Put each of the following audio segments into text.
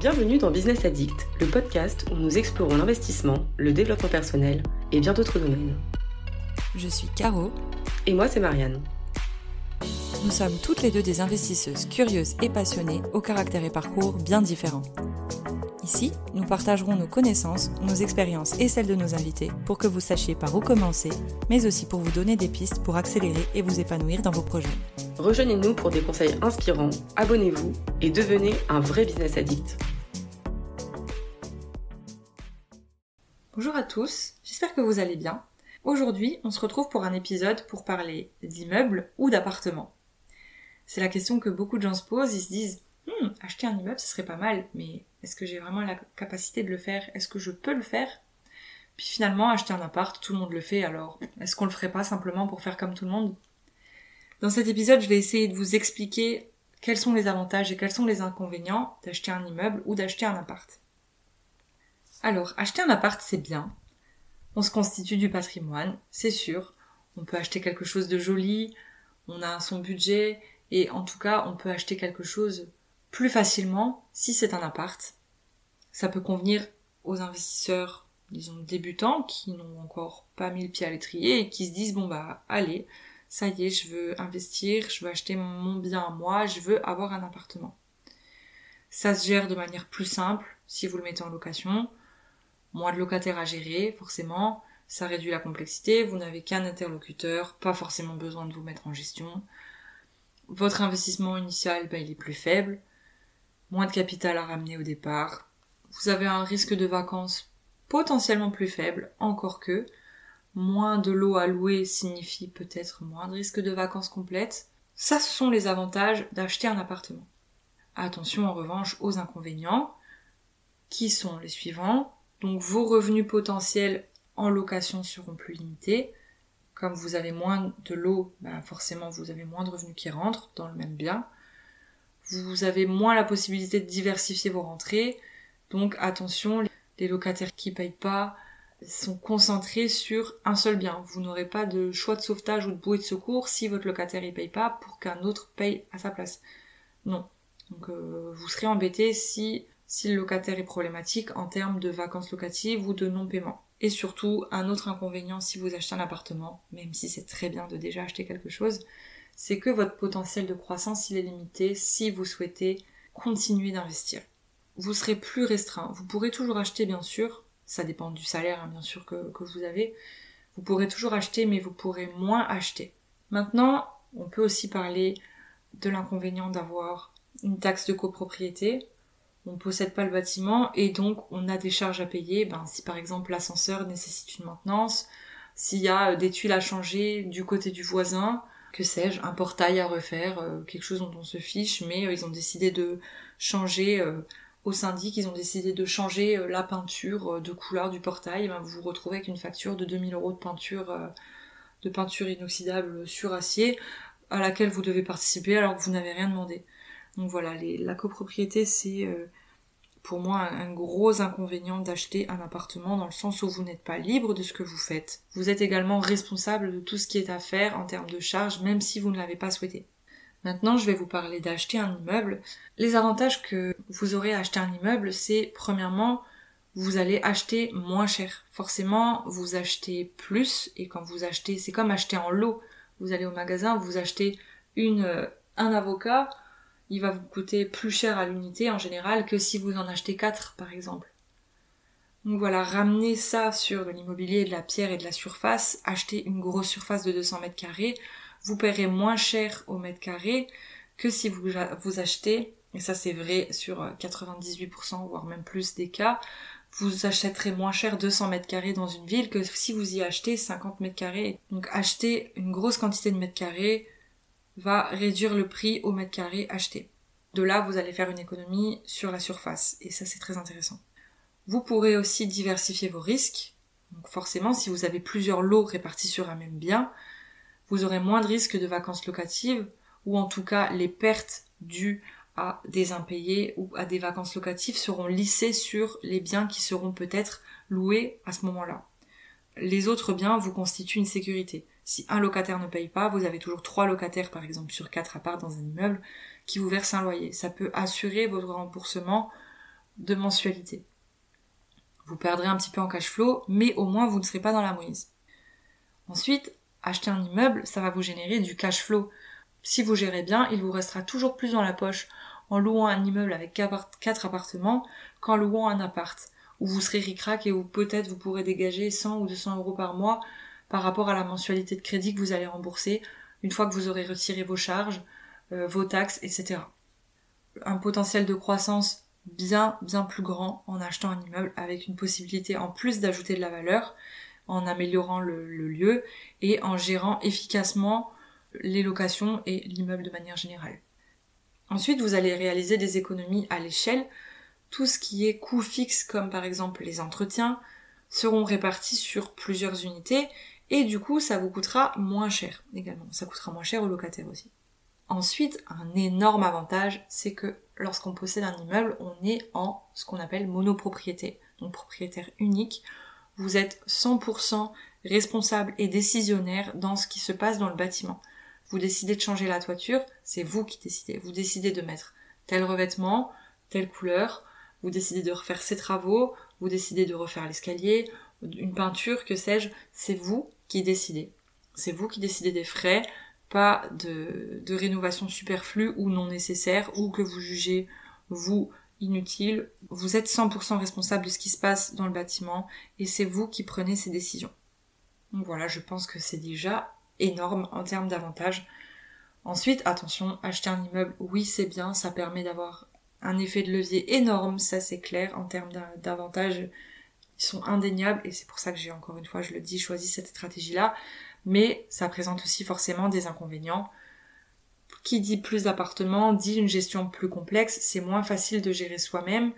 Bienvenue dans Business Addict, le podcast où nous explorons l'investissement, le développement personnel et bien d'autres domaines. Je suis Caro. Et moi, c'est Marianne. Nous sommes toutes les deux des investisseuses curieuses et passionnées, au caractère et parcours bien différents. Ici, nous partagerons nos connaissances, nos expériences et celles de nos invités pour que vous sachiez par où commencer, mais aussi pour vous donner des pistes pour accélérer et vous épanouir dans vos projets. Rejoignez-nous pour des conseils inspirants, abonnez-vous et devenez un vrai business addict. Bonjour à tous, j'espère que vous allez bien. Aujourd'hui, on se retrouve pour un épisode pour parler d'immeubles ou d'appartements. C'est la question que beaucoup de gens se posent, ils se disent hmm, acheter un immeuble, ce serait pas mal, mais est-ce que j'ai vraiment la capacité de le faire? Est-ce que je peux le faire? Puis finalement, acheter un appart, tout le monde le fait, alors est-ce qu'on le ferait pas simplement pour faire comme tout le monde? Dans cet épisode, je vais essayer de vous expliquer quels sont les avantages et quels sont les inconvénients d'acheter un immeuble ou d'acheter un appart. Alors, acheter un appart, c'est bien. On se constitue du patrimoine, c'est sûr. On peut acheter quelque chose de joli, on a son budget, et en tout cas, on peut acheter quelque chose plus facilement si c'est un appart. Ça peut convenir aux investisseurs, disons, débutants qui n'ont encore pas mis le pied à l'étrier et qui se disent bon bah allez, ça y est, je veux investir, je veux acheter mon bien à moi, je veux avoir un appartement. Ça se gère de manière plus simple si vous le mettez en location. Moins de locataires à gérer, forcément. Ça réduit la complexité, vous n'avez qu'un interlocuteur, pas forcément besoin de vous mettre en gestion. Votre investissement initial, bah, il est plus faible moins de capital à ramener au départ. Vous avez un risque de vacances potentiellement plus faible, encore que. Moins de lots à louer signifie peut-être moins de risque de vacances complètes. Ça, ce sont les avantages d'acheter un appartement. Attention en revanche aux inconvénients, qui sont les suivants. Donc vos revenus potentiels en location seront plus limités. Comme vous avez moins de lots, ben forcément vous avez moins de revenus qui rentrent dans le même bien vous avez moins la possibilité de diversifier vos rentrées. Donc attention, les locataires qui payent pas sont concentrés sur un seul bien. Vous n'aurez pas de choix de sauvetage ou de bouée de secours si votre locataire ne paye pas pour qu'un autre paye à sa place. Non. Donc euh, vous serez embêté si, si le locataire est problématique en termes de vacances locatives ou de non-paiement. Et surtout, un autre inconvénient si vous achetez un appartement, même si c'est très bien de déjà acheter quelque chose, c'est que votre potentiel de croissance il est limité si vous souhaitez continuer d'investir. Vous serez plus restreint. Vous pourrez toujours acheter bien sûr, ça dépend du salaire hein, bien sûr que, vous avez. Vous pourrez toujours acheter mais vous pourrez moins acheter. Maintenant, on peut aussi parler de l'inconvénient d'avoir une taxe de copropriété. On ne possède pas le bâtiment et donc on a des charges à payer. Ben, si par exemple l'ascenseur nécessite une maintenance, s'il y a des tuiles à changer du côté du voisin, que sais-je, un portail à refaire, euh, quelque chose dont on se fiche, mais euh, ils ont décidé de changer euh, au syndic, ils ont décidé de changer la peinture de couleur du portail, ben, vous vous retrouvez avec une facture de 2000 euros de peinture, de peinture inoxydable sur acier, à laquelle vous devez participer alors que vous n'avez rien demandé. Donc voilà, la copropriété c'est pour moi un gros inconvénient d'acheter un appartement dans le sens où vous n'êtes pas libre de ce que vous faites. Vous êtes également responsable de tout ce qui est à faire en termes de charges, même si vous ne l'avez pas souhaité. Maintenant, je vais vous parler d'acheter un immeuble. Les avantages que vous aurez à acheter un immeuble, c'est premièrement, vous allez acheter moins cher. Forcément, vous achetez plus, et quand vous achetez, c'est comme acheter en lot. Vous allez au magasin, vous achetez euh, un avocat, il va vous coûter plus cher à l'unité en général que si vous en achetez 4 par exemple. Donc voilà, ramener ça sur de l'immobilier, de la pierre et de la surface, acheter une grosse surface de 200 mètres carrés, vous paierez moins cher au mètre carré que si vous, vous achetez, et ça c'est vrai sur 98% voire même plus des cas, vous achèterez moins cher 200 mètres carrés dans une ville que si vous y achetez 50 mètres carrés. Donc acheter une grosse quantité de mètres carrés, va réduire le prix au mètre carré acheté. De là, vous allez faire une économie sur la surface, et ça c'est très intéressant. Vous pourrez aussi diversifier vos risques. Donc forcément, si vous avez plusieurs lots répartis sur un même bien, vous aurez moins de risques de vacances locatives, ou en tout cas les pertes dues à des impayés ou à des vacances locatives seront lissées sur les biens qui seront peut-être loués à ce moment-là. Les autres biens vous constituent une sécurité. Si un locataire ne paye pas, vous avez toujours trois locataires, par exemple, sur quatre apparts dans un immeuble, qui vous versent un loyer. Ça peut assurer votre remboursement de mensualité. Vous perdrez un petit peu en cash flow, mais au moins vous ne serez pas dans la mouise. Ensuite, acheter un immeuble, ça va vous générer du cash flow. Si vous gérez bien, il vous restera toujours plus dans la poche en louant un immeuble avec quatre appartements qu'en louant un appart, où vous serez ricrac et où peut-être vous pourrez dégager 100 ou 200 euros par mois par rapport à la mensualité de crédit que vous allez rembourser une fois que vous aurez retiré vos charges, euh, vos taxes, etc. Un potentiel de croissance bien bien plus grand en achetant un immeuble avec une possibilité en plus d'ajouter de la valeur en améliorant le, lieu et en gérant efficacement les locations et l'immeuble de manière générale. Ensuite, vous allez réaliser des économies à l'échelle. Tout ce qui est coût fixe, comme par exemple les entretiens, seront répartis sur plusieurs unités et du coup, ça vous coûtera moins cher également. Ça coûtera moins cher aux locataires aussi. Ensuite, un énorme avantage, c'est que lorsqu'on possède un immeuble, on est en ce qu'on appelle monopropriété, donc propriétaire unique. Vous êtes 100% responsable et décisionnaire dans ce qui se passe dans le bâtiment. Vous décidez de changer la toiture, c'est vous qui décidez. Vous décidez de mettre tel revêtement, telle couleur, vous décidez de refaire ces travaux, vous décidez de refaire l'escalier, une peinture, que sais-je, c'est vous qui décidez. C'est vous qui décidez des frais, pas de, rénovation superflue ou non nécessaire, ou que vous jugez, vous, inutile. Vous êtes 100% responsable de ce qui se passe dans le bâtiment, et c'est vous qui prenez ces décisions. Voilà, je pense que c'est déjà énorme en termes d'avantages. Ensuite, attention, acheter un immeuble, oui c'est bien, ça permet d'avoir un effet de levier énorme, ça c'est clair, en termes d'avantages ils sont indéniables et c'est pour ça que j'ai encore une fois, je le dis, choisi cette stratégie-là. Mais ça présente aussi forcément des inconvénients. Qui dit plus d'appartements dit une gestion plus complexe, c'est moins facile de gérer soi-même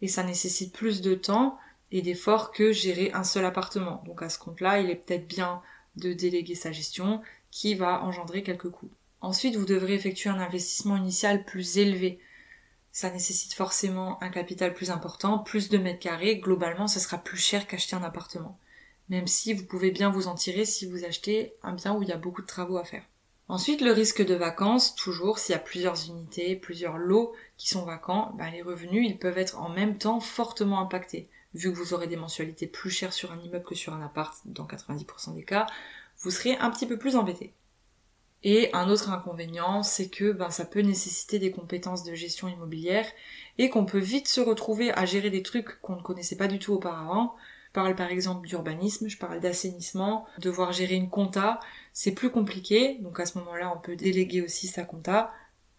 et ça nécessite plus de temps et d'efforts que gérer un seul appartement. Donc à ce compte-là, il est peut-être bien de déléguer sa gestion qui va engendrer quelques coûts. Ensuite, vous devrez effectuer un investissement initial plus élevé ça nécessite forcément un capital plus important, plus de mètres carrés, globalement ça sera plus cher qu'acheter un appartement. Même si vous pouvez bien vous en tirer si vous achetez un bien où il y a beaucoup de travaux à faire. Ensuite, le risque de vacances, toujours, s'il y a plusieurs unités, plusieurs lots qui sont vacants, bah, les revenus, ils peuvent être en même temps fortement impactés. Vu que vous aurez des mensualités plus chères sur un immeuble que sur un appart, dans 90% des cas, vous serez un petit peu plus embêté. Et un autre inconvénient, c'est que ben, ça peut nécessiter des compétences de gestion immobilière et qu'on peut vite se retrouver à gérer des trucs qu'on ne connaissait pas du tout auparavant. Je parle par exemple d'urbanisme, je parle d'assainissement, devoir gérer une compta, c'est plus compliqué, donc à ce moment-là on peut déléguer aussi sa compta,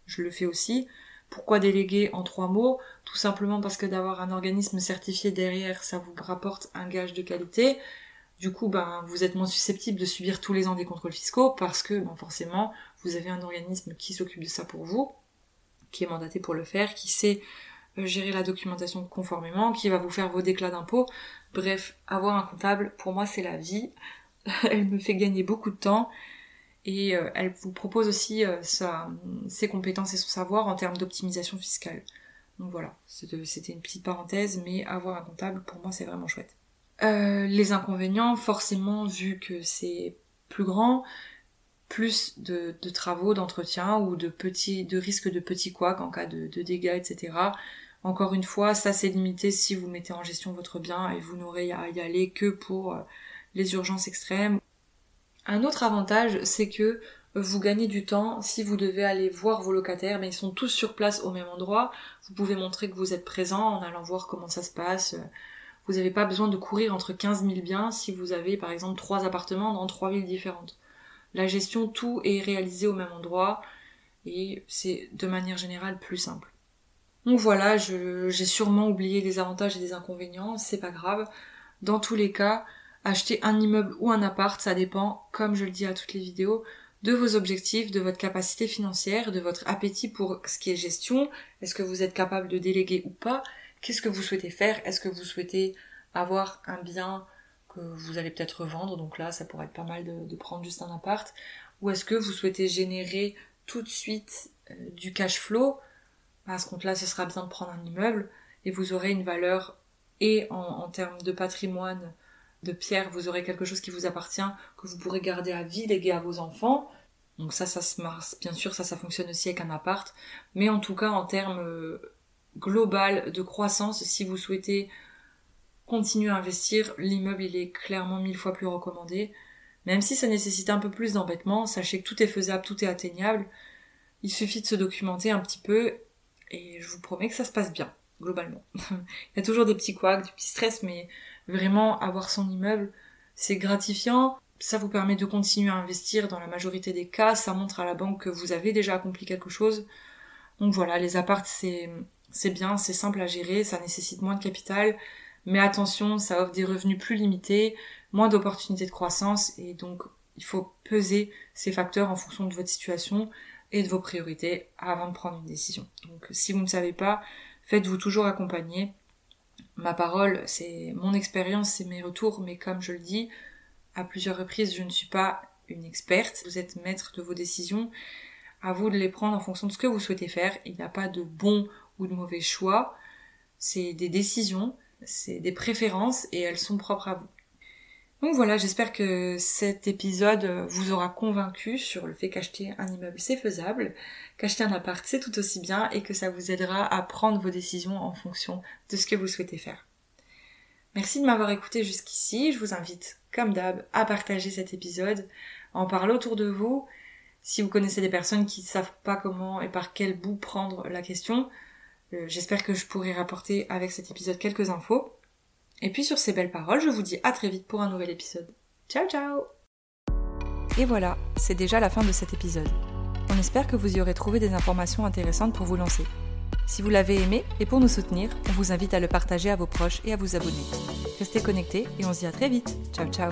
je le fais aussi. Pourquoi déléguer en trois mots Tout simplement parce que d'avoir un organisme certifié derrière, ça vous rapporte un gage de qualité. Du coup, ben, vous êtes moins susceptible de subir tous les ans des contrôles fiscaux parce que ben, forcément, vous avez un organisme qui s'occupe de ça pour vous, qui est mandaté pour le faire, qui sait euh, gérer la documentation conformément, qui va vous faire vos déclats d'impôts. Bref, avoir un comptable, pour moi, c'est la vie. elle me fait gagner beaucoup de temps et euh, elle vous propose aussi euh, ses compétences et son savoir en termes d'optimisation fiscale. Donc voilà, c'était une petite parenthèse, mais avoir un comptable, pour moi, c'est vraiment chouette. Euh, les inconvénients, forcément, vu que c'est plus grand, plus de, travaux, d'entretien ou de de risques de petits couacs en cas de, dégâts, etc. Encore une fois, ça c'est limité si vous mettez en gestion votre bien et vous n'aurez à y aller que pour euh, les urgences extrêmes. Un autre avantage, c'est que vous gagnez du temps si vous devez aller voir vos locataires, mais ils sont tous sur place au même endroit. Vous pouvez montrer que vous êtes présent en allant voir comment ça se passe, vous n'avez pas besoin de courir entre 15 000 biens si vous avez par exemple trois appartements dans trois villes différentes. La gestion, tout est réalisé au même endroit et c'est de manière générale plus simple. Donc voilà, j'ai sûrement oublié des avantages et des inconvénients, c'est pas grave. Dans tous les cas, acheter un immeuble ou un appart, ça dépend, comme je le dis à toutes les vidéos, de vos objectifs, de votre capacité financière, de votre appétit pour ce qui est gestion. Est-ce que vous êtes capable de déléguer ou pas? Qu'est-ce que vous souhaitez faire? Est-ce que vous souhaitez avoir un bien que vous allez peut-être revendre? Donc là, ça pourrait être pas mal de, prendre juste un appart. Ou est-ce que vous souhaitez générer tout de suite euh, du cash flow? À ce compte-là, ce sera bien de prendre un immeuble et vous aurez une valeur et en, termes de patrimoine de pierre, vous aurez quelque chose qui vous appartient, que vous pourrez garder à vie, léguer à vos enfants. Donc ça, ça se marche. Bien sûr, ça, ça fonctionne aussi avec un appart. Mais en tout cas, en termes euh, global de croissance, si vous souhaitez continuer à investir, l'immeuble il est clairement mille fois plus recommandé. Même si ça nécessite un peu plus d'embêtement, sachez que tout est faisable, tout est atteignable. Il suffit de se documenter un petit peu et je vous promets que ça se passe bien, globalement. Il y a toujours des petits couacs, du petit stress, mais vraiment avoir son immeuble, c'est gratifiant. Ça vous permet de continuer à investir dans la majorité des cas. Ça montre à la banque que vous avez déjà accompli quelque chose. Donc voilà, les apparts, c'est, c'est bien, c'est simple à gérer, ça nécessite moins de capital. Mais attention, ça offre des revenus plus limités, moins d'opportunités de croissance et donc il faut peser ces facteurs en fonction de votre situation et de vos priorités avant de prendre une décision. Donc si vous ne savez pas, faites-vous toujours accompagner. Ma parole, c'est mon expérience, c'est mes retours, mais comme je le dis à plusieurs reprises, je ne suis pas une experte. Vous êtes maître de vos décisions. À vous de les prendre en fonction de ce que vous souhaitez faire. Il n'y a pas de bon ou de mauvais choix. C'est des décisions c'est des préférences et elles sont propres à vous. Donc voilà, j'espère que cet épisode vous aura convaincu sur le fait qu'acheter un immeuble c'est faisable, qu'acheter un appart c'est tout aussi bien et que ça vous aidera à prendre vos décisions en fonction de ce que vous souhaitez faire. Merci de m'avoir écouté jusqu'ici, je vous invite comme d'hab à partager cet épisode, en parler autour de vous. Si vous connaissez des personnes qui ne savent pas comment et par quel bout prendre la question, euh, j'espère que je pourrai rapporter avec cet épisode quelques infos. Et puis sur ces belles paroles, je vous dis à très vite pour un nouvel épisode. Ciao ciao Et voilà, c'est déjà la fin de cet épisode. On espère que vous y aurez trouvé des informations intéressantes pour vous lancer. Si vous l'avez aimé et pour nous soutenir, on vous invite à le partager à vos proches et à vous abonner. Restez connectés et on se dit à très vite. Ciao ciao